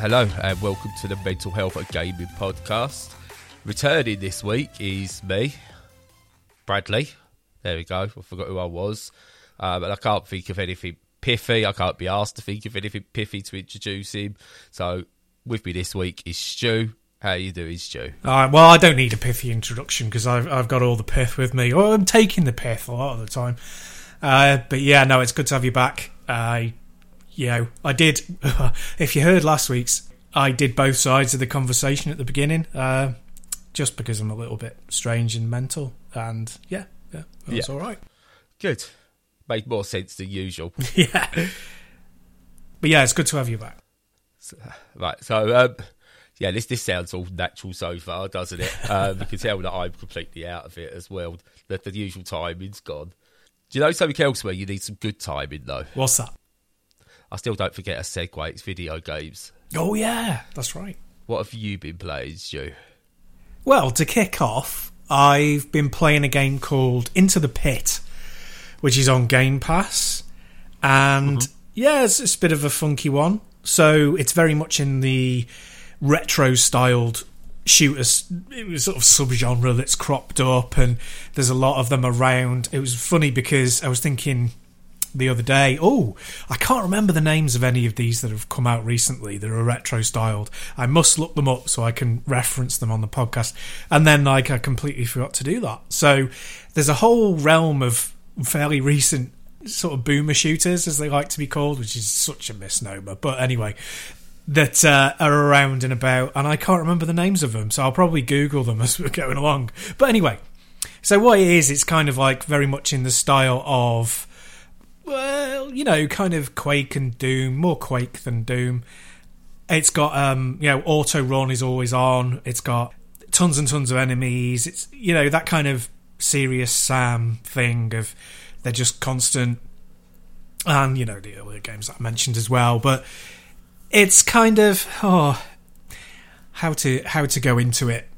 Hello and welcome to the Mental Health and Gaming Podcast. Returning this week is me, Bradley. There we go. I forgot who I was. Uh, but I can't think of anything pithy. I can't be asked to think of anything pithy to introduce him. So with me this week is Stu. How you doing, Stu? Uh, well, I don't need a pithy introduction because I've, I've got all the pith with me. Or I'm taking the pith a lot of the time. Uh, but yeah, no, it's good to have you back. Uh, you know, I did. if you heard last week's, I did both sides of the conversation at the beginning, uh, just because I'm a little bit strange and mental. And yeah, yeah, that's Yeah. all right. Good. Made more sense than usual. yeah. But yeah, it's good to have you back. Right, so um, yeah, this this sounds all natural so far, doesn't it? Um, you can tell that I'm completely out of it as well. That the usual timing's gone. Do you know something else where you need some good timing though? What's that? I still don't forget a segue. It's video games. Oh yeah, that's right. What have you been playing, Stu? Well, to kick off, I've been playing a game called Into the Pit, which is on Game Pass. And mm-hmm. yeah, it's, it's a bit of a funky one. So it's very much in the retro styled shooters it sort of subgenre that's cropped up and there's a lot of them around. It was funny because I was thinking the other day. Oh, I can't remember the names of any of these that have come out recently that are retro styled. I must look them up so I can reference them on the podcast. And then, like, I completely forgot to do that. So there's a whole realm of fairly recent sort of boomer shooters, as they like to be called, which is such a misnomer. But anyway. That uh, are around and about, and I can't remember the names of them, so I'll probably Google them as we're going along. But anyway, so what it is, it's kind of like very much in the style of well, you know, kind of Quake and Doom, more Quake than Doom. It's got um, you know, auto run is always on. It's got tons and tons of enemies. It's you know, that kind of serious Sam thing of they're just constant and you know, the earlier games that I mentioned as well, but it's kind of oh how to how to go into it.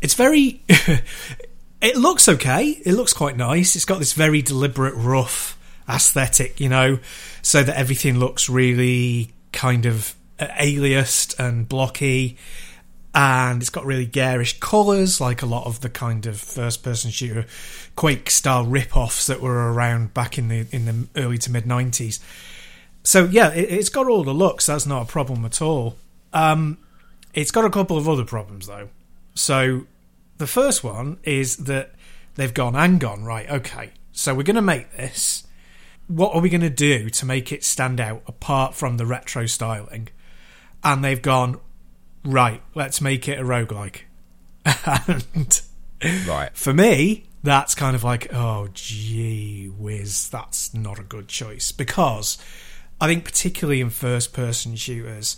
It's very it looks okay. It looks quite nice. It's got this very deliberate rough aesthetic, you know, so that everything looks really kind of uh, aliased and blocky. And it's got really garish colours, like a lot of the kind of first-person shooter Quake style rip-offs that were around back in the in the early to mid '90s. So yeah, it, it's got all the looks. That's not a problem at all. Um, it's got a couple of other problems though. So the first one is that they've gone and gone right. Okay, so we're going to make this. What are we going to do to make it stand out apart from the retro styling? And they've gone right. Let's make it a roguelike. and Right. for me, that's kind of like, oh, gee whiz, that's not a good choice. Because I think, particularly in first person shooters,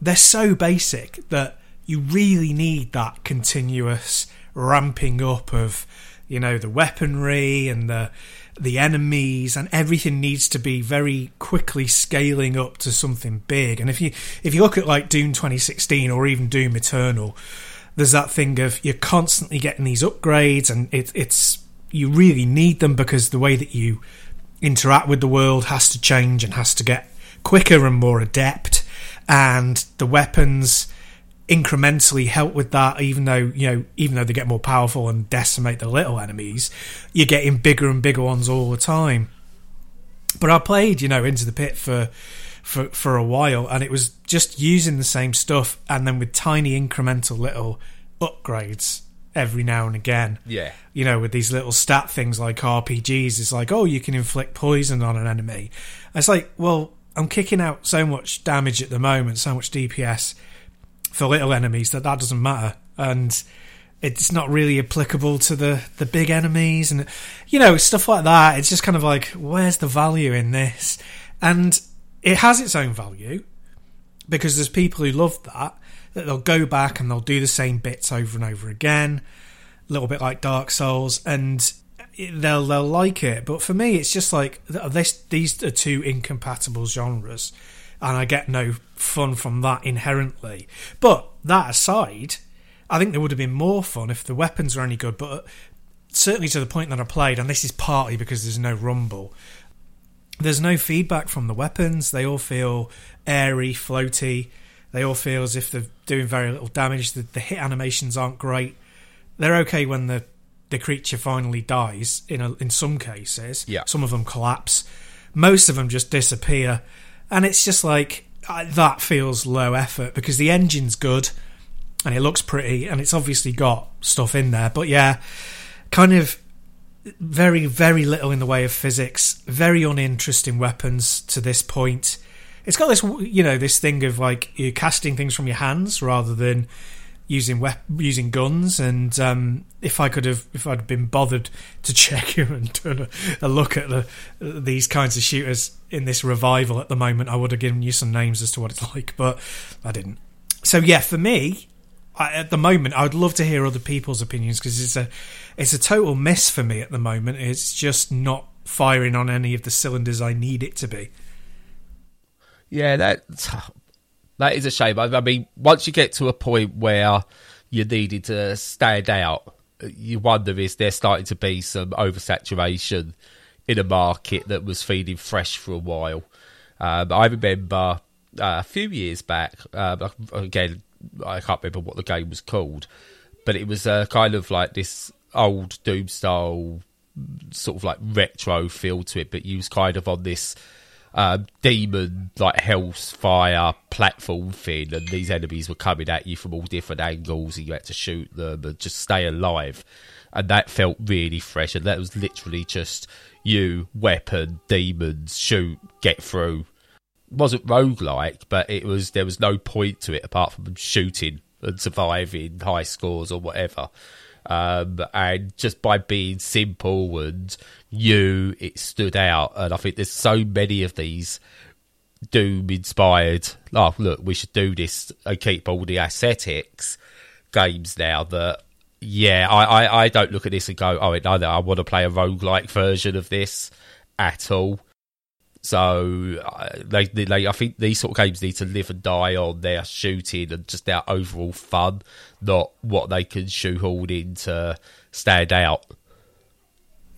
they're so basic that you really need that continuous ramping up of, you know, the weaponry and the the enemies and everything needs to be very quickly scaling up to something big. And if you if you look at like Doom 2016 or even Doom Eternal, there's that thing of you're constantly getting these upgrades and it, it's you really need them because the way that you interact with the world has to change and has to get quicker and more adept and the weapons incrementally help with that even though you know even though they get more powerful and decimate the little enemies you're getting bigger and bigger ones all the time but I played you know into the pit for for for a while and it was just using the same stuff and then with tiny incremental little upgrades every now and again Yeah. you know, with these little stat things like RPGs, it's like, oh, you can inflict poison on an enemy. It's like, well, I'm kicking out so much damage at the moment, so much DPS for little enemies that that doesn't matter, and it's not really applicable to the the big enemies, and you know, stuff like that. It's just kind of like, where's the value in this? And it has its own value because there's people who love that that they'll go back and they'll do the same bits over and over again a little bit like Dark Souls, and they'll they'll like it. But for me, it's just like this. These are two incompatible genres, and I get no fun from that inherently. But that aside, I think there would have been more fun if the weapons were any good. But certainly to the point that I played, and this is partly because there's no rumble. There's no feedback from the weapons. They all feel airy, floaty. They all feel as if they're doing very little damage. The, the hit animations aren't great. They're okay when the the creature finally dies. In a, in some cases, Yeah. Some of them collapse. Most of them just disappear, and it's just like uh, that feels low effort because the engine's good and it looks pretty and it's obviously got stuff in there. But yeah, kind of very very little in the way of physics. Very uninteresting weapons to this point. It's got this you know this thing of like you're casting things from your hands rather than using wep- using guns and um, if I could have if I'd been bothered to check him and done a, a look at the these kinds of shooters in this revival at the moment I would have given you some names as to what it's like but I didn't. So yeah for me I, at the moment I would love to hear other people's opinions because it's a it's a total miss for me at the moment. It's just not firing on any of the cylinders I need it to be. Yeah, that that is a shame. I, mean, once you get to a point where you needed to stand out, you wonder is there starting to be some oversaturation in a market that was feeding fresh for a while. Um, I remember uh, a few years back. Uh, again, I can't remember what the game was called, but it was uh, kind of like this old Doom style sort of like retro feel to it, but you was kind of on this uh, demon like hellfire platform thing, and these enemies were coming at you from all different angles, and you had to shoot them and just stay alive. And that felt really fresh, and that was literally just you, weapon, demons, shoot, get through. It wasn't roguelike, but it was there was no point to it apart from shooting and surviving high scores or whatever. Um, and just by being simple and you, it stood out. And I think there's so many of these Doom inspired. Oh, look, we should do this and keep all the aesthetics games now. That yeah, I, I, I don't look at this and go, oh, no, I want to play a roguelike version of this at all. So uh, they, they, they, I think these sort of games need to live and die on their shooting and just their overall fun, not what they can shoehorn in to stand out.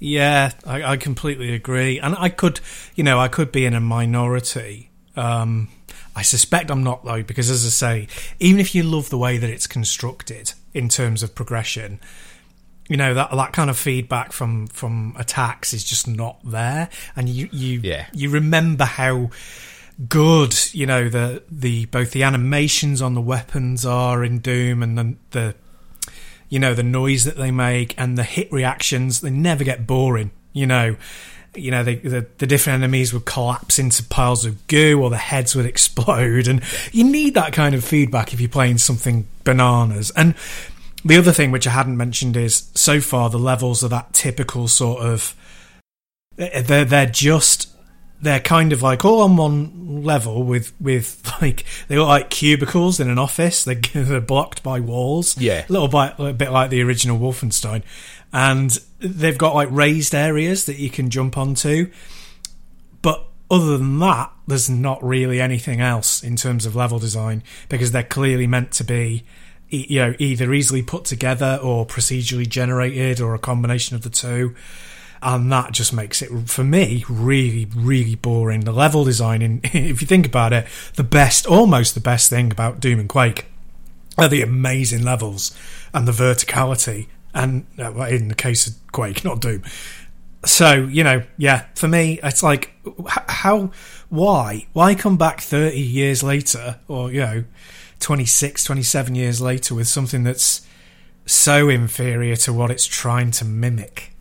Yeah, I, I completely agree, and I could, you know, I could be in a minority. Um, I suspect I'm not though, because as I say, even if you love the way that it's constructed in terms of progression, you know that that kind of feedback from from attacks is just not there, and you you Yeah. you remember how good you know the the both the animations on the weapons are in Doom and the the you know the noise that they make and the hit reactions they never get boring you know. You know they, the the different enemies would collapse into piles of goo or the heads would explode. And you need that kind of feedback if you're playing something bananas. And the other thing which I hadn't mentioned is so far the levels are that typical sort of they're they're just they're kind of like all on one level with with like they look like cubicles in an office. They, they're blocked by walls. Yeah. a little bit, a bit like the original Wolfenstein, and they've got like raised areas that you can jump onto. But other than that, there's not really anything else in terms of level design because they're clearly meant to be, you know, either easily put together or procedurally generated or a combination of the two. And that just makes it for me really really boring. The level design in if you think about it the best almost the best thing about doom and quake are the amazing levels and the verticality and uh, in the case of quake not doom. So you know yeah for me it's like how why? Why come back 30 years later or you know 26 27 years later with something that's so inferior to what it's trying to mimic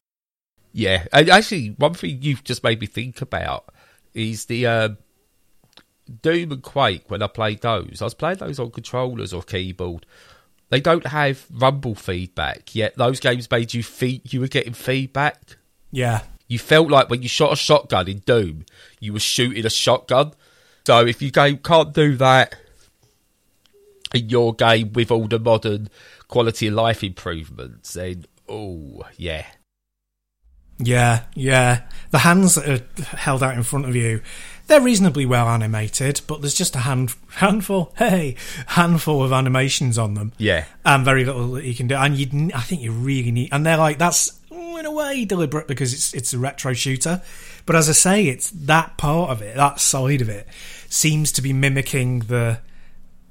Yeah, and actually, one thing you've just made me think about is the uh, Doom and Quake. When I played those, I was playing those on controllers or keyboard. They don't have rumble feedback yet. Those games made you think you were getting feedback. yeah You felt like when you shot a shotgun in Doom, you were shooting a shotgun. So if you game can't do that in your game with all the modern quality of life improvements, then oh yeah, Yeah, yeah. The hands that are held out in front of you, they're reasonably well animated, but there's just a hand handful, hey, handful of animations on them, yeah, and very little that you can do. And you, I think you really need, and they're like that's mm, in a way deliberate because it's it's a retro shooter, but as I say, it's that part of it, that side of it, seems to be mimicking the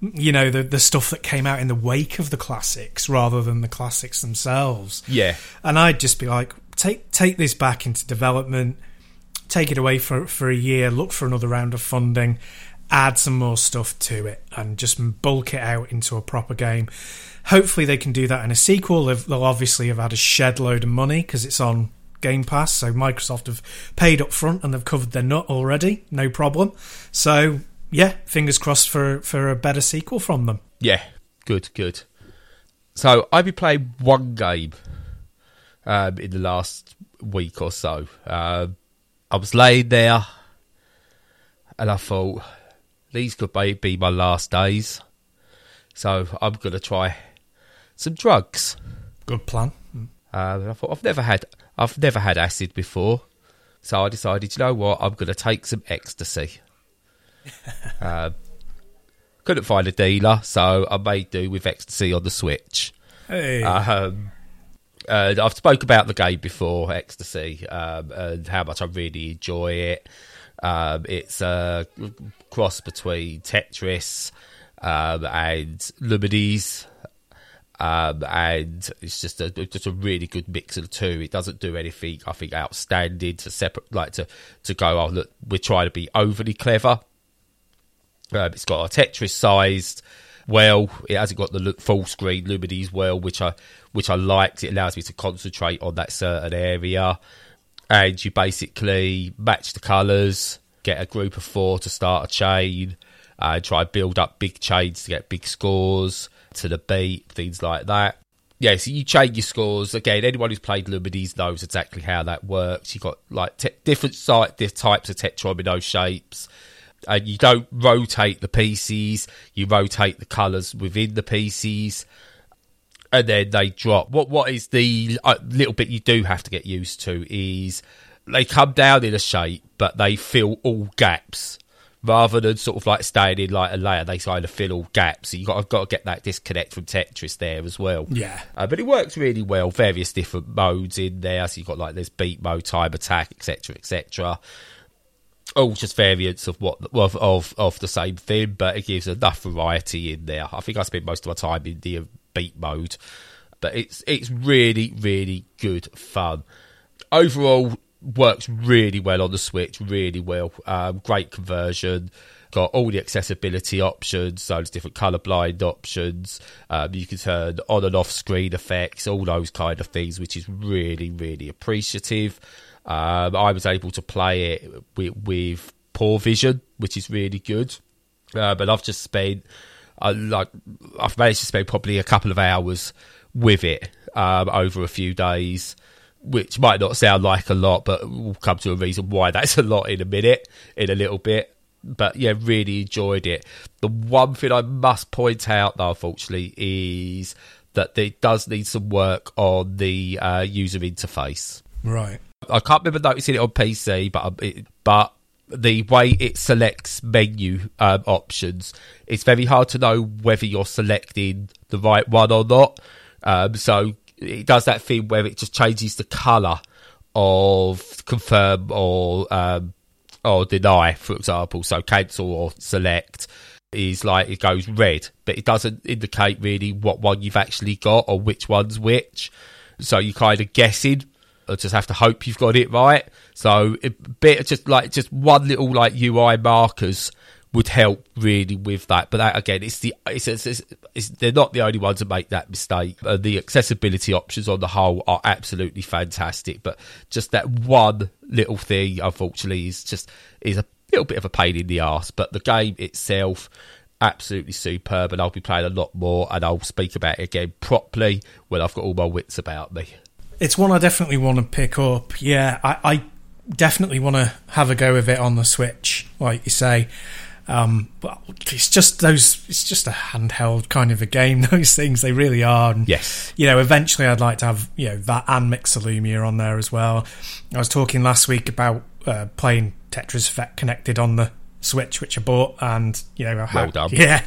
you know the the stuff that came out in the wake of the classics rather than the classics themselves. Yeah. And I'd just be like, take take this back into development, take it away for for a year, look for another round of funding, add some more stuff to it, and just bulk it out into a proper game. Hopefully, they can do that in a sequel. They've, they'll obviously have had a shed load of money because it's on Game Pass, so Microsoft have paid up front and they've covered their nut already, no problem. So yeah, fingers crossed for for a better sequel from them. Yeah, good, good. So I've been playing one game um, in the last week or so. Um, I was laying there, and I thought these could be my last days. So I'm gonna try some drugs. Good plan. Uh, I thought I've never had I've never had acid before, so I decided, you know what, I'm going to take some ecstasy. uh, couldn't find a dealer, so I made do with ecstasy on the Switch. Hey. Um, uh, I've spoke about the game before, ecstasy, um, and how much I really enjoy it. Um, it's a cross between Tetris um, and Lumines. Um, and it's just a just a really good mix of the two. It doesn't do anything I think outstanding to separate like to to go. Oh look, we're trying to be overly clever. Um, it's got a Tetris sized well. It hasn't got the full screen Lumines well, which I which I liked. It allows me to concentrate on that certain area, and you basically match the colours, get a group of four to start a chain, and try build up big chains to get big scores to the beat, things like that. Yeah, so you chain your scores again. Anyone who's played Lumines knows exactly how that works. You've got like te- different site, types of tetromino shapes, and you don't rotate the pieces. You rotate the colours within the pieces, and then they drop. What what is the uh, little bit you do have to get used to is they come down in a shape, but they fill all gaps rather than sort of like staying in like a layer, they kind of fill all gaps. So you got got to get that disconnect from Tetris there as well. Yeah, uh, but it works really well. Various different modes in there. So you have got like this beat mode, time attack, etc., etc. All just variants of what of, of of the same thing, but it gives enough variety in there. I think I spent most of my time in the beat mode, but it's it's really really good fun. Overall, works really well on the Switch, really well. Um, great conversion. Got all the accessibility options, so there's different colorblind options. Um, you can turn on and off screen effects, all those kind of things, which is really, really appreciative. Um, I was able to play it with, with poor vision, which is really good. Uh, but I've just spent uh, like I've managed to spend probably a couple of hours with it um, over a few days which might not sound like a lot, but we'll come to a reason why that's a lot in a minute, in a little bit. But yeah, really enjoyed it. The one thing I must point out, though, unfortunately, is that it does need some work on the uh, user interface. Right. I can't remember noticing it on PC, but it, but the way it selects menu um, options, it's very hard to know whether you're selecting the right one or not. Um, so it does that thing where it just changes the color of confirm or um, or deny, for example. So cancel or select is like it goes red, but it doesn't indicate really what one you've actually got or which one's which. So you're kind of guessing. Or just have to hope you've got it right. So a bit just like just one little like UI markers would help really with that. But that, again, it's the it's, it's, it's, it's, they're not the only ones to make that mistake. Uh, the accessibility options on the whole are absolutely fantastic, but just that one little thing, unfortunately, is just is a little bit of a pain in the ass. But the game itself. Absolutely superb, and I'll be playing a lot more, and I'll speak about it again properly when I've got all my wits about me. It's one I definitely want to pick up. Yeah, I, I definitely want to have a go with it on the Switch, like you say. Um, but it's just those. It's just a handheld kind of a game. Those things they really are. And, yes. You know, eventually I'd like to have you know that and Mixolumia on there as well. I was talking last week about uh, playing Tetris Effect connected on the Switch, which I bought, and you know, how, well done. Yeah,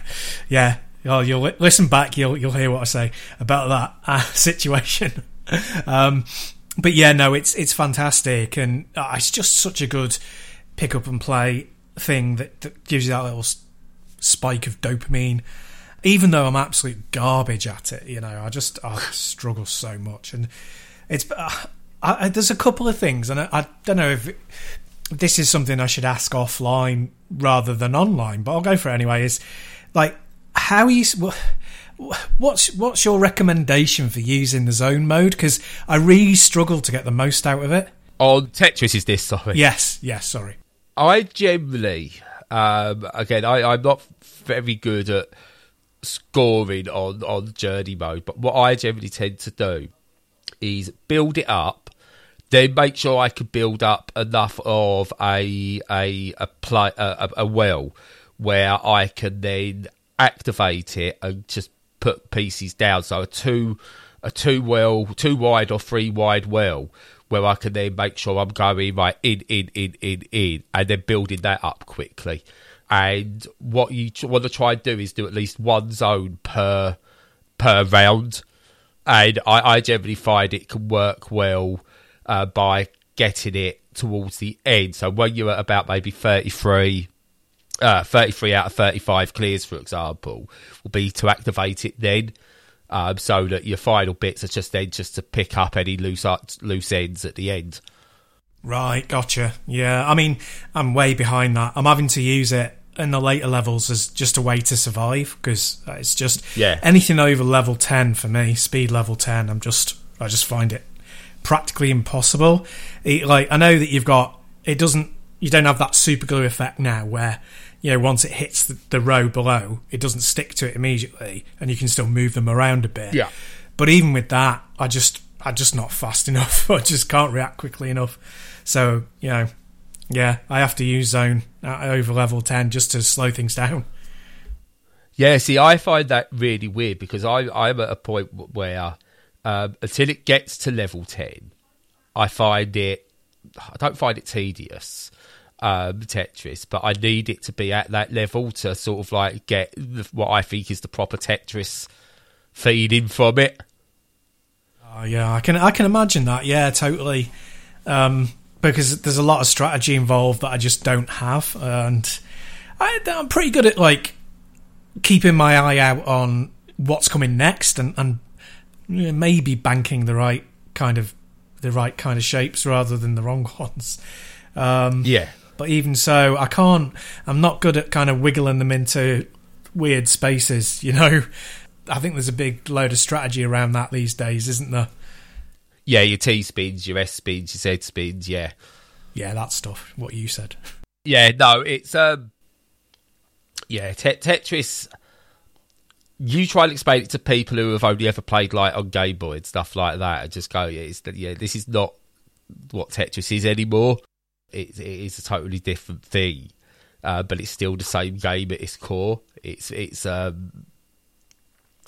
yeah. Oh, you'll listen back. You'll you'll hear what I say about that uh, situation. um, but yeah, no, it's it's fantastic, and uh, it's just such a good pick up and play thing that, that gives you that little spike of dopamine. Even though I'm absolute garbage at it, you know, I just I struggle so much, and it's uh, I, I, there's a couple of things, and I, I don't know if this is something I should ask offline rather than online, but I'll go for it anyway. Is like how you what's what's your recommendation for using the zone mode? Because I really struggle to get the most out of it. On Tetris, is this sorry? Yes, yes. Sorry. I generally, um, again, I, I'm not very good at scoring on on journey mode, but what I generally tend to do is build it up then make sure I can build up enough of a a a, play, a, a well where I can then activate it and just put pieces down. So a two a two well, two wide or three wide well, where I can then make sure I'm going right in, in, in, in, in, and then building that up quickly. And what you want to try and do is do at least one zone per per round. And I, I generally find it can work well uh, by getting it towards the end. So when you're at about maybe 33, uh, 33 out of 35 clears, for example, will be to activate it then. Um, so that your final bits are just then just to pick up any loose loose ends at the end. Right, gotcha. Yeah, I mean, I'm way behind that. I'm having to use it in the later levels as just a way to survive because it's just yeah anything over level 10 for me, speed level 10. I'm just I just find it practically impossible. It, like I know that you've got it doesn't you don't have that super glue effect now where you know once it hits the, the row below it doesn't stick to it immediately and you can still move them around a bit. Yeah. But even with that, I just I'm just not fast enough. I just can't react quickly enough. So you know, yeah, I have to use zone over level ten just to slow things down. Yeah, see, I find that really weird because I I'm at a point where um, until it gets to level 10, I find it, I don't find it tedious, um, Tetris, but I need it to be at that level to sort of like get the, what I think is the proper Tetris feeding from it. Oh yeah, I can I can imagine that. Yeah, totally. Um, because there's a lot of strategy involved that I just don't have, and I, I'm pretty good at like keeping my eye out on what's coming next and, and maybe banking the right kind of the right kind of shapes rather than the wrong ones. Um, yeah. But even so, I can't. I'm not good at kind of wiggling them into weird spaces. You know, I think there's a big load of strategy around that these days, isn't there? Yeah, your T spins, your S spins, your Z spins. Yeah, yeah, that stuff. What you said. Yeah, no, it's um, yeah, te- Tetris you try and explain it to people who have only ever played like on Game Boy and stuff like that, and just go, yeah, it's, yeah, this is not what Tetris is anymore. It, it is a totally different thing, uh, but it's still the same game at its core. It's it's um,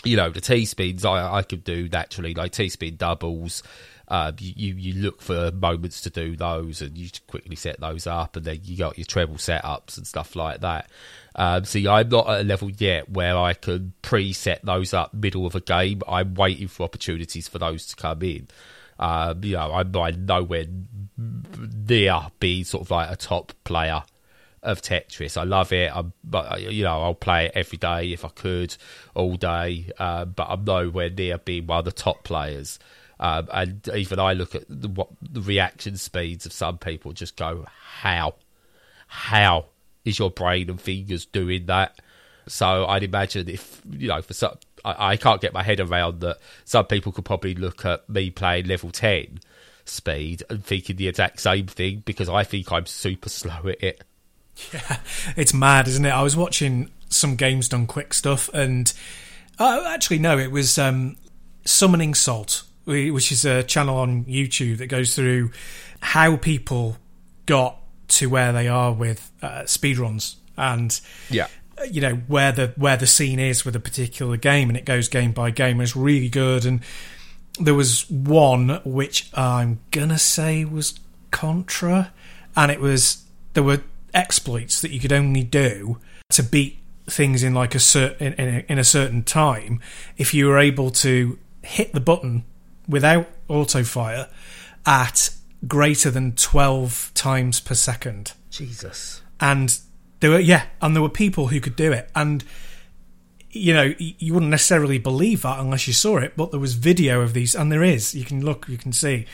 you know the T spins I I could do naturally like T spin doubles. Uh, you, you look for moments to do those, and you quickly set those up, and then you got your treble setups and stuff like that. Um, see, I'm not at a level yet where I can preset those up middle of a game. I'm waiting for opportunities for those to come in. Um, you know, I'm, I'm nowhere near being sort of like a top player of Tetris. I love it. I'm, but you know, I'll play it every day if I could, all day. Uh, but I'm nowhere near being one of the top players. Um, and even I look at the, what the reaction speeds of some people, just go, how, how is your brain and fingers doing that? So I'd imagine if you know, for some, I, I can't get my head around that. Some people could probably look at me playing level ten speed and thinking the exact same thing because I think I'm super slow at it. Yeah, it's mad, isn't it? I was watching some games done quick stuff, and uh, actually, no, it was um, Summoning Salt, which is a channel on YouTube that goes through how people got to where they are with uh, speedruns and yeah Uh, you know where the where the scene is with a particular game and it goes game by game it's really good and there was one which i'm gonna say was contra and it was there were exploits that you could only do to beat things in like a certain in, in, in a certain time if you were able to hit the button without auto fire at greater than 12 times per second. Jesus. And There were yeah, and there were people who could do it, and you know you wouldn't necessarily believe that unless you saw it. But there was video of these, and there is. You can look, you can see.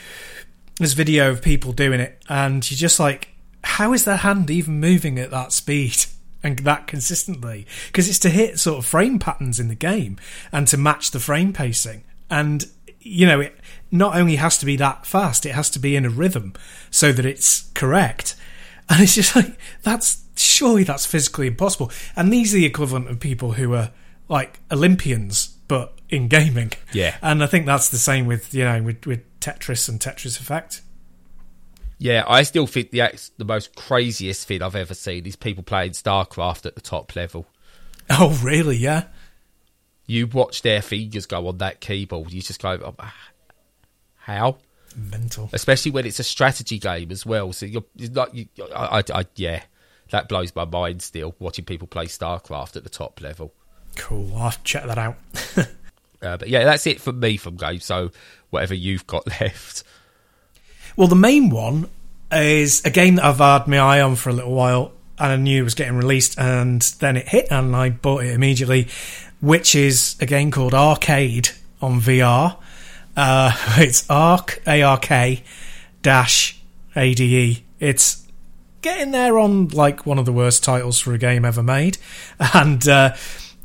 There's video of people doing it, and you're just like, how is their hand even moving at that speed? and that consistently because it's to hit sort of frame patterns in the game and to match the frame pacing and you know it not only has to be that fast it has to be in a rhythm so that it's correct and it's just like that's surely that's physically impossible and these are the equivalent of people who are like olympians but in gaming Yeah. and i think that's the same with you know with, with tetris and tetris effect Yeah, I still think the the most craziest thing I've ever seen is people playing StarCraft at the top level. oh really yeah You watch their fingers go on that keyboard, you just go, oh, ah, how? mental Especially when it's a strategy game as well. So you're, you're like, you, I, I, I, yeah, that blows my mind still watching people play StarCraft at the top level. cool i'll check that out Uh, but yeah, that's it for me from games. So whatever you've got left. Well, the main one is a game that I've had my eye on for a little while, and I knew it was getting released, and then it hit, and I bought it immediately. Which is a game called Arcade on VR. Uh, it's Arc A R K dash A D E. It's getting there on like one of the worst titles for a game ever made, and uh,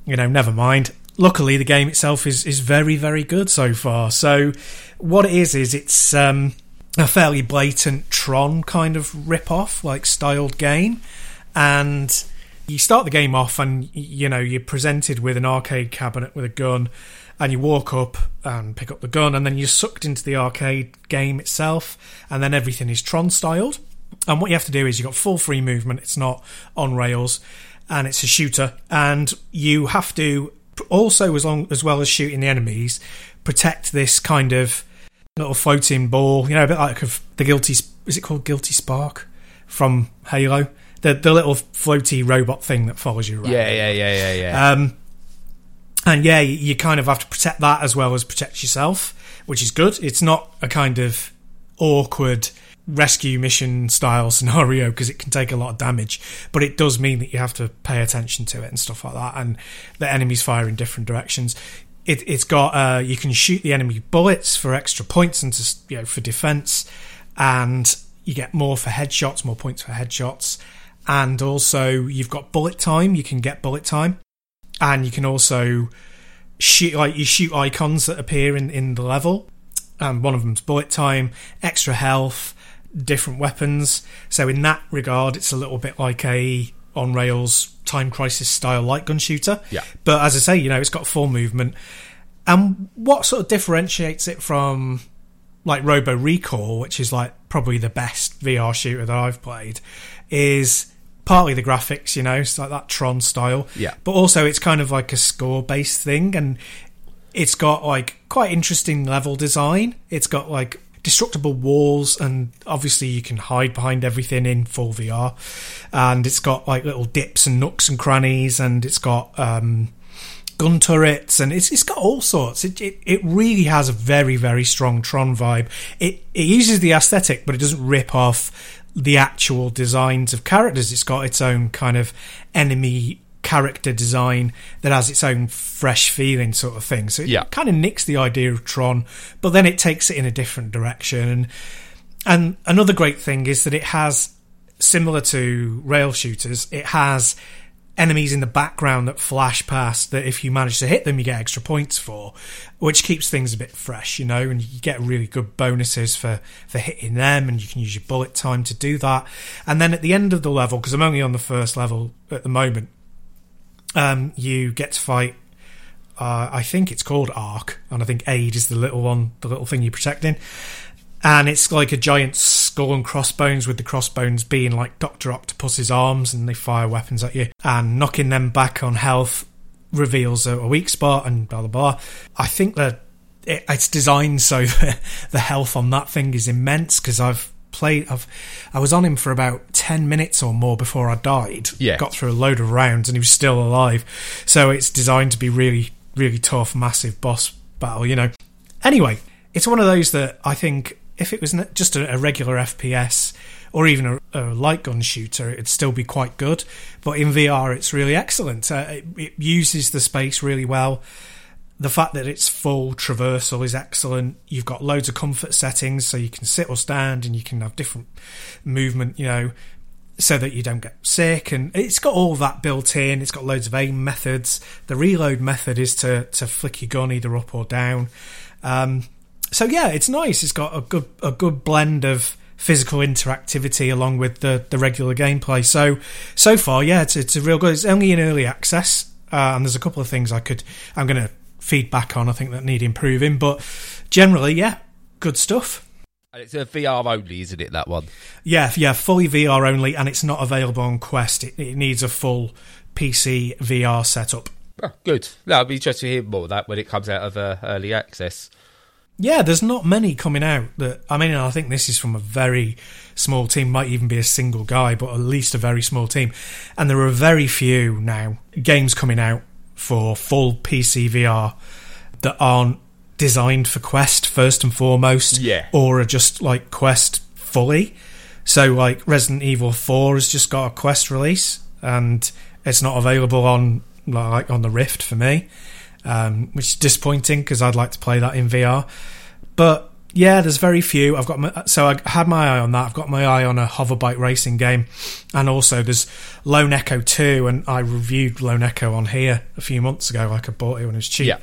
you know, never mind. Luckily, the game itself is is very very good so far. So, what it is is it's um, a fairly blatant Tron kind of rip off, like styled game, and you start the game off and you know you're presented with an arcade cabinet with a gun and you walk up and pick up the gun and then you're sucked into the arcade game itself and then everything is tron styled and what you have to do is you've got full free movement it's not on rails and it's a shooter and you have to also as long as well as shooting the enemies protect this kind of little floating ball you know a bit like of the guilty is it called guilty spark from halo the the little floaty robot thing that follows you around Yeah, yeah, yeah, yeah, yeah. um, and yeah, you, you kind of have to protect that as well as protect yourself, which is good. It's not a kind of awkward rescue mission style scenario because it can take a lot of damage, but it does mean that you have to pay attention to it and stuff like that. And the enemies fire in different directions. It, it's got uh, you can shoot the enemy bullets for extra points and to, you know for defense, and you get more for headshots, more points for headshots, and also you've got bullet time. You can get bullet time and you can also shoot like you shoot icons that appear in in the level and one of them's bullet time extra health different weapons so in that regard it's a little bit like a on rails time crisis style light gun shooter Yeah. but as i say you know it's got full movement and what sort of differentiates it from like Robo Recall, which is like probably the best VR shooter that I've played, is partly the graphics, you know, it's like that Tron style. Yeah. But also it's kind of like a score based thing and it's got like quite interesting level design. It's got like destructible walls and obviously you can hide behind everything in full VR. And it's got like little dips and nooks and crannies and it's got um gun turrets and it's it's got all sorts. It, it it really has a very very strong Tron vibe. It it uses the aesthetic, but it doesn't rip off the actual designs of characters. It's got its own kind of enemy character design that has its own fresh feeling sort of thing. So it Yeah. kind of nicks the idea of Tron, but then it takes it in a different direction. And and another great thing is that it has similar to rail shooters, it has enemies in the background that flash past that if you manage to hit them you get extra points for which keeps things a bit fresh you know and you get really good bonuses for for hitting them and you can use your bullet time to do that and then at the end of the level because i'm only on the first level at the moment um you get to fight uh, I think it's called Ark, and I think Ade is the little one, the little thing you're protecting. And it's like a giant skull and crossbones, with the crossbones being like Doctor Octopus's arms, and they fire weapons at you. And knocking them back on health reveals a, a weak spot, and blah blah blah. I think that it, it's designed so the health on that thing is immense because I've played. I've I was on him for about ten minutes or more before I died. Yeah. got through a load of rounds, and he was still alive. So it's designed to be really really tough, massive boss battle, you know. Anyway, it's one of those that I think if it was just a, a regular FPS or even a, a light gun shooter, it'd still be quite good. But in VR, it's really excellent. Uh, it, it uses the space really well. The fact that it's full traversal is excellent. You've got loads of comfort settings, so you can sit or stand, and you can have different movement. You know, so that you don't get sick. And it's got all that built in. It's got loads of aim methods. The reload method is to to flick your gun either up or down. Um, so yeah, it's nice. It's got a good a good blend of physical interactivity along with the, the regular gameplay. So so far, yeah, it's it's a real good. It's only in early access, uh, and there's a couple of things I could I'm going to feedback on. I think that need improving, but generally, yeah, good stuff. And it's a VR only, isn't it? That one. Yeah, yeah, fully VR only, and it's not available on Quest. It, it needs a full PC VR setup. Oh, good. No, I'll be interested to hear more of that when it comes out of uh, early access. Yeah, there's not many coming out that I mean I think this is from a very small team, might even be a single guy, but at least a very small team. And there are very few now games coming out for full PC VR that aren't designed for Quest first and foremost. Yeah. Or are just like Quest fully. So like Resident Evil 4 has just got a Quest release and it's not available on like on the Rift for me um, which is disappointing because I'd like to play that in VR. But yeah, there's very few. I've got my, so I had my eye on that. I've got my eye on a hoverbike racing game, and also there's Lone Echo Two, and I reviewed Lone Echo on here a few months ago. Like I bought it when it was cheap, Yeah.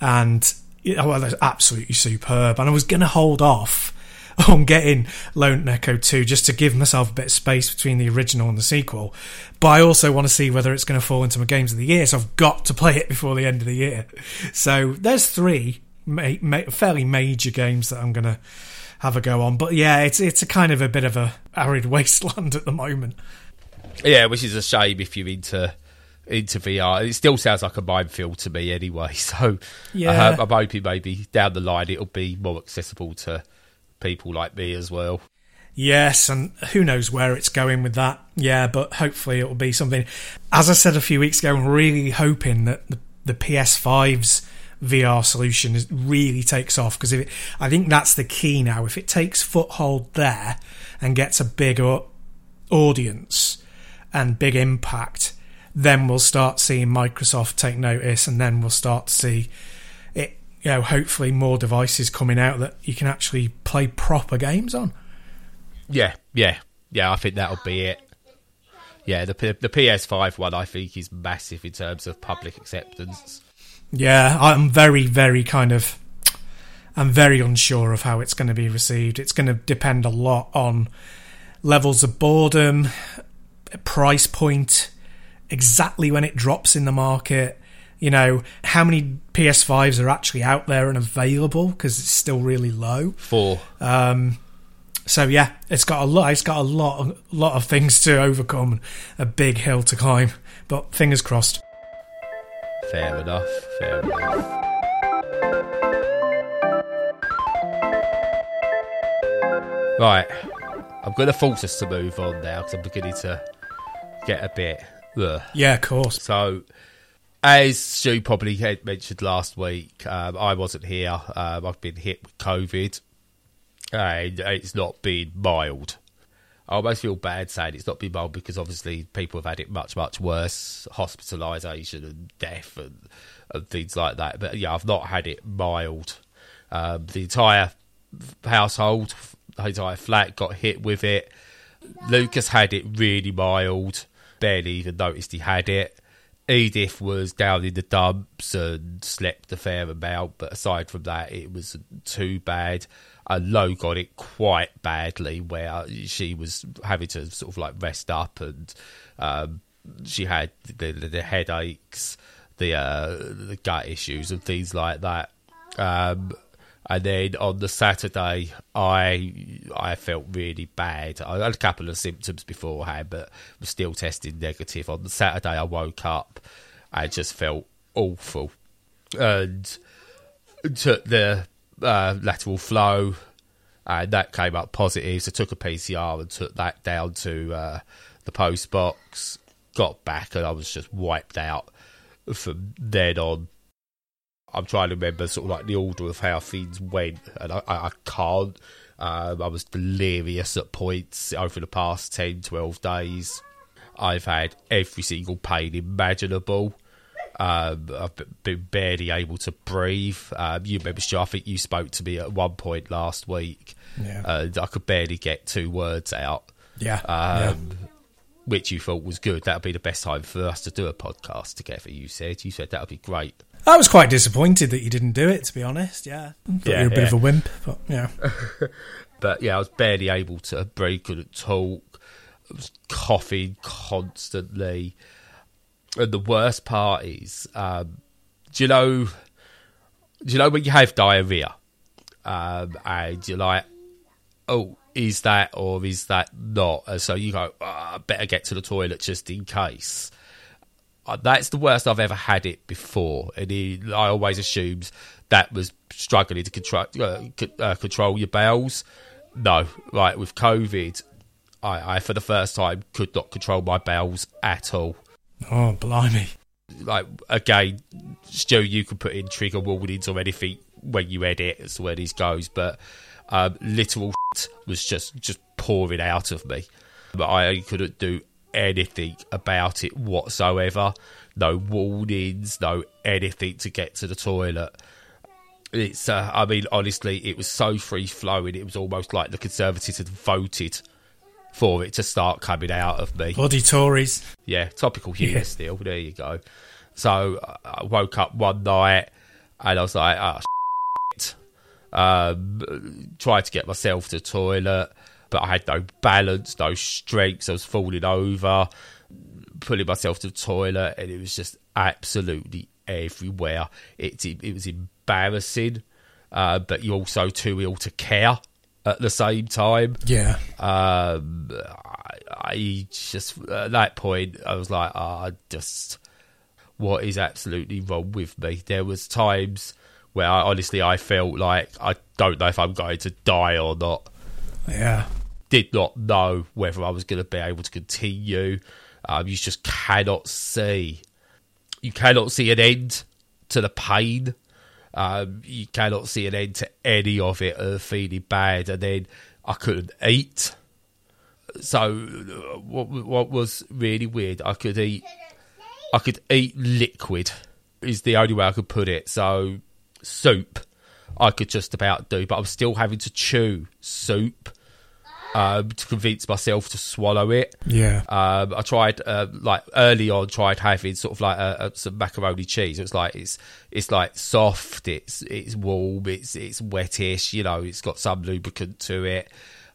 and it, well, it's absolutely superb. And I was going to hold off on getting Lone Echo 2 just to give myself a bit of space between the original and the sequel. But I also want to see whether it's going to fall into my games of the year, so I've got to play it before the end of the year. So there's three ma- ma- fairly major games that I'm going to have a go on. But yeah, it's it's a kind of a bit of a arid wasteland at the moment. Yeah, which is a shame if you're into into VR. It still sounds like a minefield to me anyway. So Yeah. uh, I'm hoping maybe down the line it'll be more accessible to people like me as well. Yes, and who knows where it's going with that. Yeah, but hopefully it will be something. As I said a few weeks ago, I'm really hoping that the, the PS5's VR solution is, really takes off because if it, I think that's the key now. If it takes foothold there and gets a bigger audience and big impact, then we'll start seeing Microsoft take notice, and then we'll start to see it. You know, hopefully more devices coming out that you can actually play proper games on. Yeah, yeah, yeah. I think that'll be it. Yeah, the the PS5 one I think is massive in terms of public acceptance. Yeah, I'm very, very kind of. I'm very unsure of how it's going to be received. It's going to depend a lot on levels of boredom, price point, exactly when it drops in the market. You know, how many PS5s are actually out there and available because it's still really low. Four. Um, so yeah, it's got a lot. It's got a lot, a lot of things to overcome, a big hill to climb. But fingers crossed. Fair enough. Fair enough. Right, I'm going to force us to move on now because I'm beginning to get a bit. Ugh. Yeah, of course. So, as Stu probably had mentioned last week, um, I wasn't here. Um, I've been hit with COVID, and it's not been mild. I almost feel bad saying it's not been mild because obviously people have had it much, much worse hospitalisation and death and, and things like that. But yeah, I've not had it mild. Um, the entire household, the entire flat got hit with it. Lucas had it really mild, barely even noticed he had it. Edith was down in the dumps and slept a fair amount, but aside from that, it was too bad. And Lo got it quite badly, where she was having to sort of like rest up, and um, she had the, the, the headaches, the uh, the gut issues, and things like that. Um, and then on the Saturday, I I felt really bad. I had a couple of symptoms beforehand, but was still testing negative. On the Saturday, I woke up, I just felt awful, and took the uh, lateral flow, and that came up positive. So took a PCR and took that down to uh, the post box. Got back, and I was just wiped out from then on. I'm trying to remember sort of like the order of how things went, and I, I, I can't. Um, I was delirious at points over the past 10, 12 days. I've had every single pain imaginable. I've been barely able to breathe. Um, you remember, I think you spoke to me at one point last week, Yeah. and I could barely get two words out, Yeah. um, which you thought was good. That would be the best time for us to do a podcast together. You said you said that would be great. I was quite disappointed that you didn't do it, to be honest. Yeah. Thought Yeah, you were a bit yeah. of a wimp, but yeah. But yeah, I was barely able to breathe, couldn't talk. I was coughing constantly. And the worst part is, um, do you know, do you know when you have diarrhea, um, and you're like, oh, is that or is that not? And so you go, oh, I better get to the toilet just in case. Uh, that's the worst I've ever had it before, and it, I always assumed that was struggling to control uh, c- uh, control your bowels. No, right with COVID, I, I for the first time could not control my bowels at all. Oh, blimey. Like again, Stu, you could put in trigger warnings or anything when you edit to where this goes, but um, literal was just just pouring out of me. But I couldn't do anything about it whatsoever. No warnings, no anything to get to the toilet. It's, uh, I mean, honestly, it was so free flowing. It was almost like the Conservatives had voted for it to start coming out of me. Bloody Tories. Yeah, topical humour Yeah. still. There you go. So I woke up one night and I was like, oh, shit. Um, tried to get myself to the toilet, but I had no balance, no strength. I was falling over, pulling myself to the toilet, and it was just absolutely everywhere. It, it, it was embarrassing, uh, but you're also too ill to care at the same time. Yeah. Um, I, I just at that point I was like, ah, just what is absolutely wrong with me? There was times where I, honestly I felt like I don't know if I'm going to die or not. Yeah. Did not know whether I was going to be able to continue. Um, you just cannot see. You cannot see an end to the pain. Um, you cannot see an end to any of it of feeling bad, and then I couldn't eat. So, uh, what what was really weird? I could eat, I could eat liquid. Is the only way I could put it. So, soup, I could just about do, but I'm still having to chew soup um, to convince myself to swallow it. Yeah. Um, I tried uh, like early on, tried having sort of like a, a, some macaroni cheese. It's like it's it's like soft, it's it's warm, it's it's wettish. You know, it's got some lubricant to it,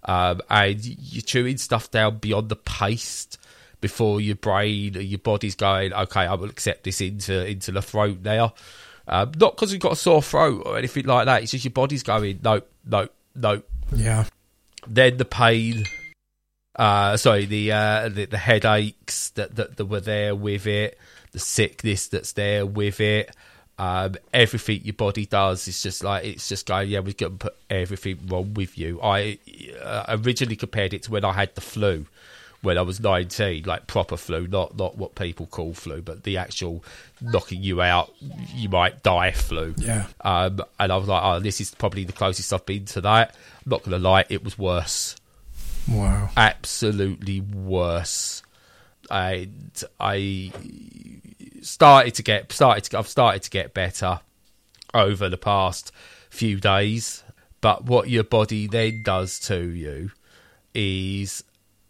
um, and you're chewing stuff down beyond the paste before your brain, or your body's going, okay, I will accept this into into the throat now. Um, not because you've got a sore throat or anything like that. It's just your body's going, nope, nope, nope Yeah. Then the pain uh sorry the uh the, the headaches that, that that were there with it the sickness that's there with it. Um everything your body does is just like it's just going yeah we're to put everything wrong with you. I uh, originally compared it to when i had the flu when i was 19 like proper flu not not what people call flu but the actual knocking you out you might die of flu Yeah. um, and I was like, oh, this is probably the closest I've been to that. I'm not going to lie, it was worse. Wow. Absolutely worse. And I started to get, started to, I've started to get better over the past few days. But what your body then does to you is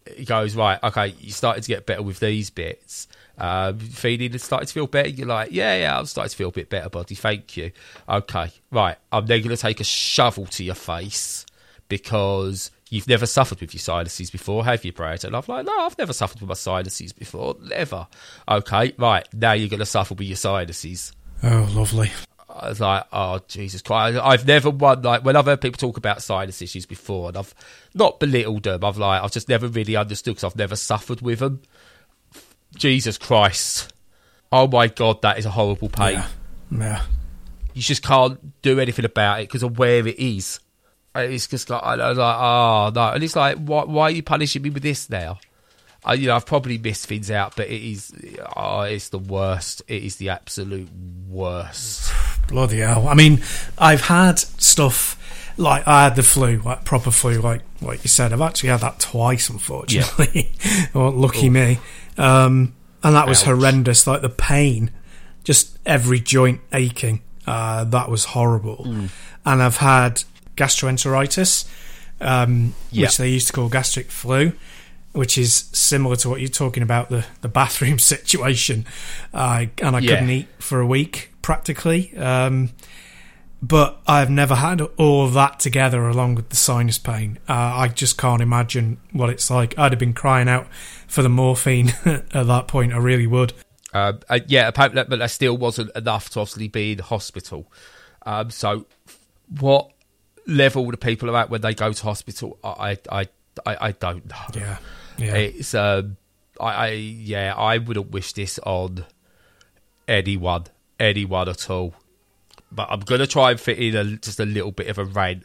it goes, right, okay, you started to get better with these bits. Um, feeling started to feel better. You're like, yeah, yeah, I'm starting to feel a bit better, buddy. Thank you. Okay, right. I'm then going to take a shovel to your face because you've never suffered with your sinuses before, have you, Brad? And I'm like, no, I've never suffered with my sinuses before, never. Okay, right. Now you're going to suffer with your sinuses. Oh, lovely. I was like, oh Jesus Christ! I've never won like when I've heard people talk about sinus issues before, and I've not belittled them. I've like I've just never really understood because I've never suffered with them. Jesus Christ! Oh my God, that is a horrible pain. Yeah. Yeah. You just can't do anything about it because of where it is. It's just like I was like, oh no, and it's like, why, why are you punishing me with this now? I, you know, I've probably missed things out, but it is, oh, it's the worst. It is the absolute worst. Bloody hell. I mean, I've had stuff like I had the flu, like proper flu, like like you said. I've actually had that twice, unfortunately. well, lucky me. Um, and that was Ouch. horrendous. Like the pain, just every joint aching. Uh, that was horrible. Mm. And I've had gastroenteritis, um, Yeah. which they used to call gastric flu, which is similar to what you're talking about the the bathroom situation. Uh, and I Yeah. couldn't eat for a week practically. Um, but I've never had all of that together along with the sinus pain. Uh, I just can't imagine what it's like. I'd have been crying out for the morphine at that point. I really would. Um, uh, yeah, apparently, but that still wasn't enough to obviously be in hospital. Um, so, what level the people are at when they go to hospital, I, I, I, I don't know. Yeah, yeah. It's, um, I, I, yeah, I wouldn't wish this on anyone, anyone at all. But I'm gonna try and fit in a, just a little bit of a rant,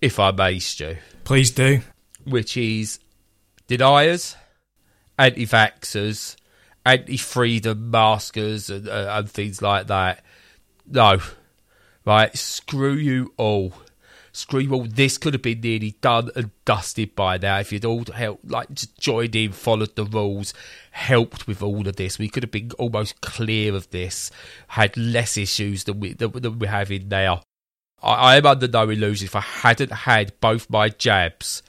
if I may, Stu, Please do. which is deniers, anti-vaxxers, anti-freedom maskers, and, uh, and things like that. No, right? Screw you all. Screw you all. This could have been nearly done and dusted by now if you'd all helped, like, just joined in, followed the rules, helped with all of this. We could have been almost clear of this, had less issues than we than, than we're having now. I, I am under no illusion. If I hadn't had both my jabs,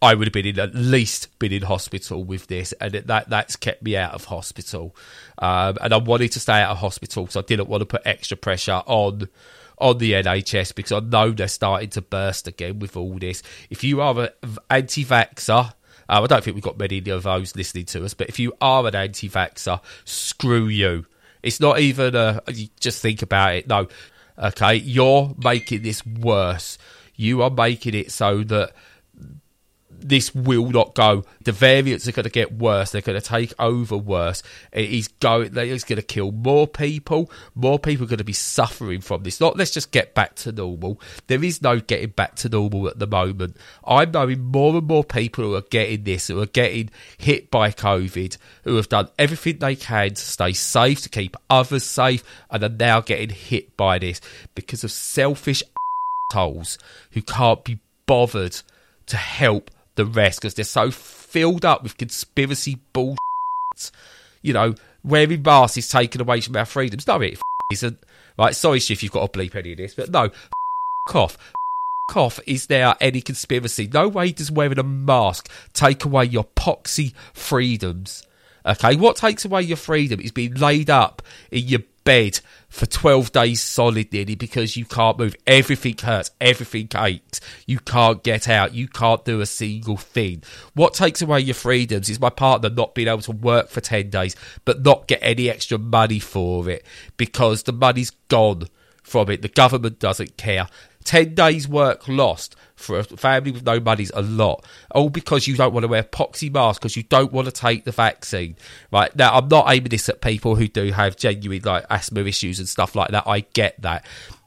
I would have been in at least been in hospital with this, and it, that that's kept me out of hospital. Um, and I wanted to stay out of hospital because I didn't want to put extra pressure on on the NHS because I know they're starting to burst again with all this. If you are an anti-vaxxer. Um, I don't think we've got many of those listening to us, but if you are an anti-vaxxer, screw you. It's not even a. Just think about it. No, okay, you're making this worse. You are making it so that this will not go. The variants are going to get worse. They're going to take over worse. It is going. It's going to kill more people. More people are going to be suffering from this. Not let's just get back to normal. There is no getting back to normal at the moment. I'm knowing more and more people who are getting this, who are getting hit by COVID, who have done everything they can to stay safe, to keep others safe, and are now getting hit by this because of selfish assholes who can't be bothered to help the rest because they're so filled up with conspiracy bullshit. You know, wearing masks is taken away from our freedoms. No, it f- isn't. Right, sorry, if you've got to bleep any of this, but no, f- off. F- off. Is there any conspiracy? No way does wearing a mask take away your poxy freedoms. Okay, what takes away your freedom is being laid up in your bed for 12 days solid nearly because you can't move. Everything hurts, everything aches. You can't get out, you can't do a single thing. What takes away your freedoms is my partner not being able to work for 10 days but not get any extra money for it because the money's gone from it. The government doesn't care. 10 days work lost for a family with no money is a lot. All because you don't want to wear poxy masks because you don't want to take the vaccine. Right now, I'm not aiming this at people who do have genuine like asthma issues and stuff like that. I get that.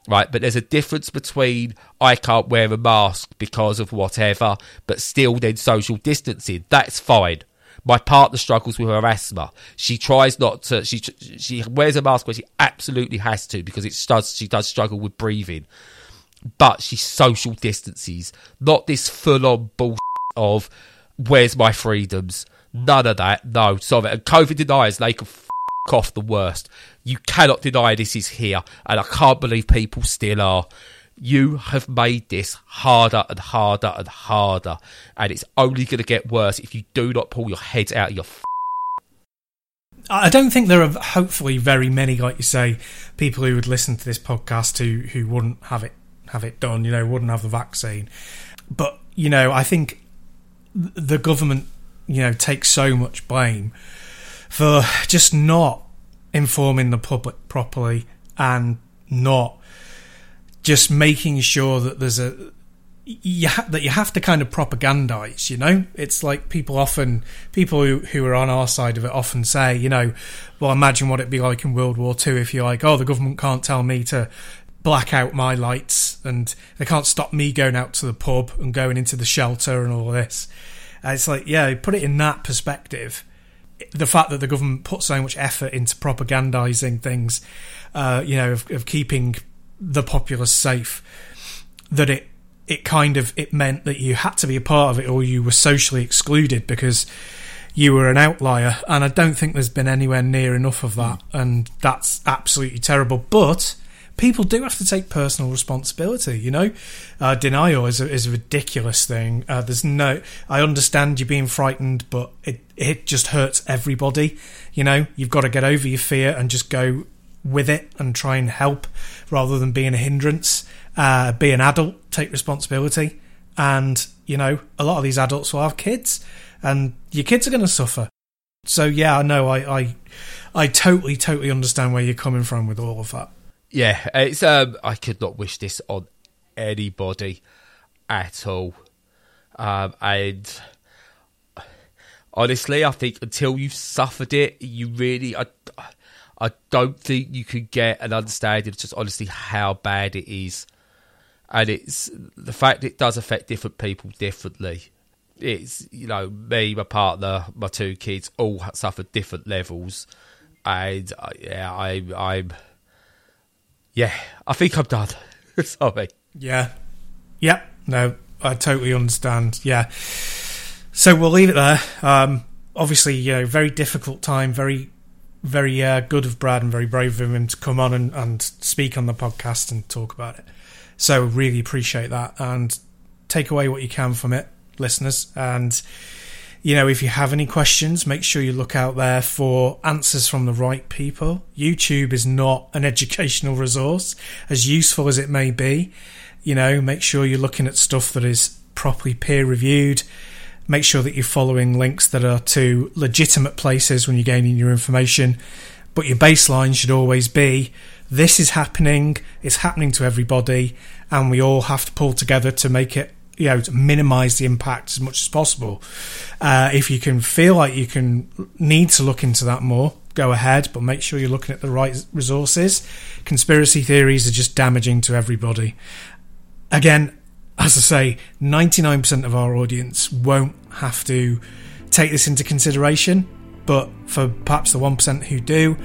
Right, but there's a difference between I can't wear a mask because of whatever, but still then social distancing. That's fine. My partner struggles with her asthma. She tries not to. She she wears a mask when she absolutely has to because it does. She does struggle with breathing but she social distances, not this full on bullshit of where's my freedoms. None of that. No, sorry. And COVID deniers, they can f- off the worst. You cannot deny this is here, and I can't believe people still are. You have made this harder and harder and harder, and it's only going to get worse if you do not pull your heads out of your f- I don't think there are hopefully very many, like you say, people who would listen to this podcast who who wouldn't have it have it done. You know, wouldn't have the vaccine. But you know, I think the government, you know, takes so much blame for just not informing the public properly and not just making sure that there's a you ha- that you have to kind of propagandize you know it's like people often people who, who are on our side of it often say you know well imagine what it'd be like in world war two if you're like oh the government can't tell me to black out my lights and they can't stop me going out to the pub and going into the shelter and all this. And it's like yeah put it in that perspective the fact that the government put so much effort into propagandizing things, uh, you know, of, of keeping the populace safe, that it it kind of it meant that you had to be a part of it or you were socially excluded because you were an outlier. And I don't think there's been anywhere near enough of that. And that's absolutely terrible. But people do have to take personal responsibility you know uh, denial is a, is a ridiculous thing uh, there's no I understand you being frightened but it it just hurts everybody you know you've got to get over your fear and just go with it and try and help rather than being a hindrance uh, be an adult, take responsibility. And, you know, a lot of these adults will have kids, and your kids are going to suffer. So, yeah, I know, I, I, I totally, totally understand where you're coming from with all of that. Yeah, it's um, I could not wish this on anybody at all. Um, and honestly, I think until you've suffered it, you really, I, I don't think you can get an understanding of just honestly how bad it is and it's the fact it does affect different people differently. It's you know me, my partner, my two kids all suffered different levels, and uh, yeah, I, I'm yeah, I think I'm done. Sorry. Yeah. Yep. No, I totally understand. Yeah. So we'll leave it there. Um, obviously, you know, very difficult time. Very, very uh, good of Brad and very brave of him to come on and, and speak on the podcast and talk about it. So really appreciate that and take away what you can from it, listeners. And you know, if you have any questions, make sure you look out there for answers from the right people. YouTube is not an educational resource, as useful as it may be. You know, make sure you're looking at stuff that is properly peer reviewed. Make sure that you're following links that are to legitimate places when you're gaining your information. But your baseline should always be this is happening, it's happening to everybody, and we all have to pull together to make it, you know, to minimize the impact as much as possible. Uh, if you can feel like you can need to look into that more, go ahead, but make sure you're looking at the right resources. Conspiracy theories are just damaging to everybody. Again, as I say, 99% of our audience won't have to take this into consideration, but for perhaps the 1% who do,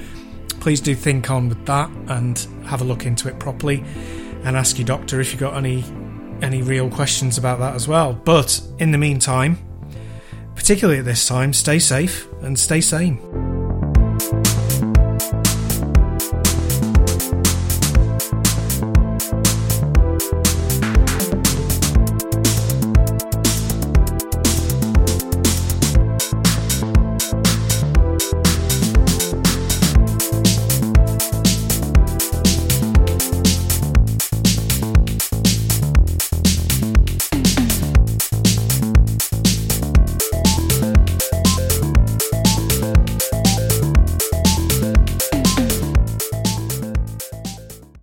please do think on with that and have a look into it properly and ask your doctor if you've got any any real questions about that as well. But in the meantime, particularly at this time, stay safe and stay sane.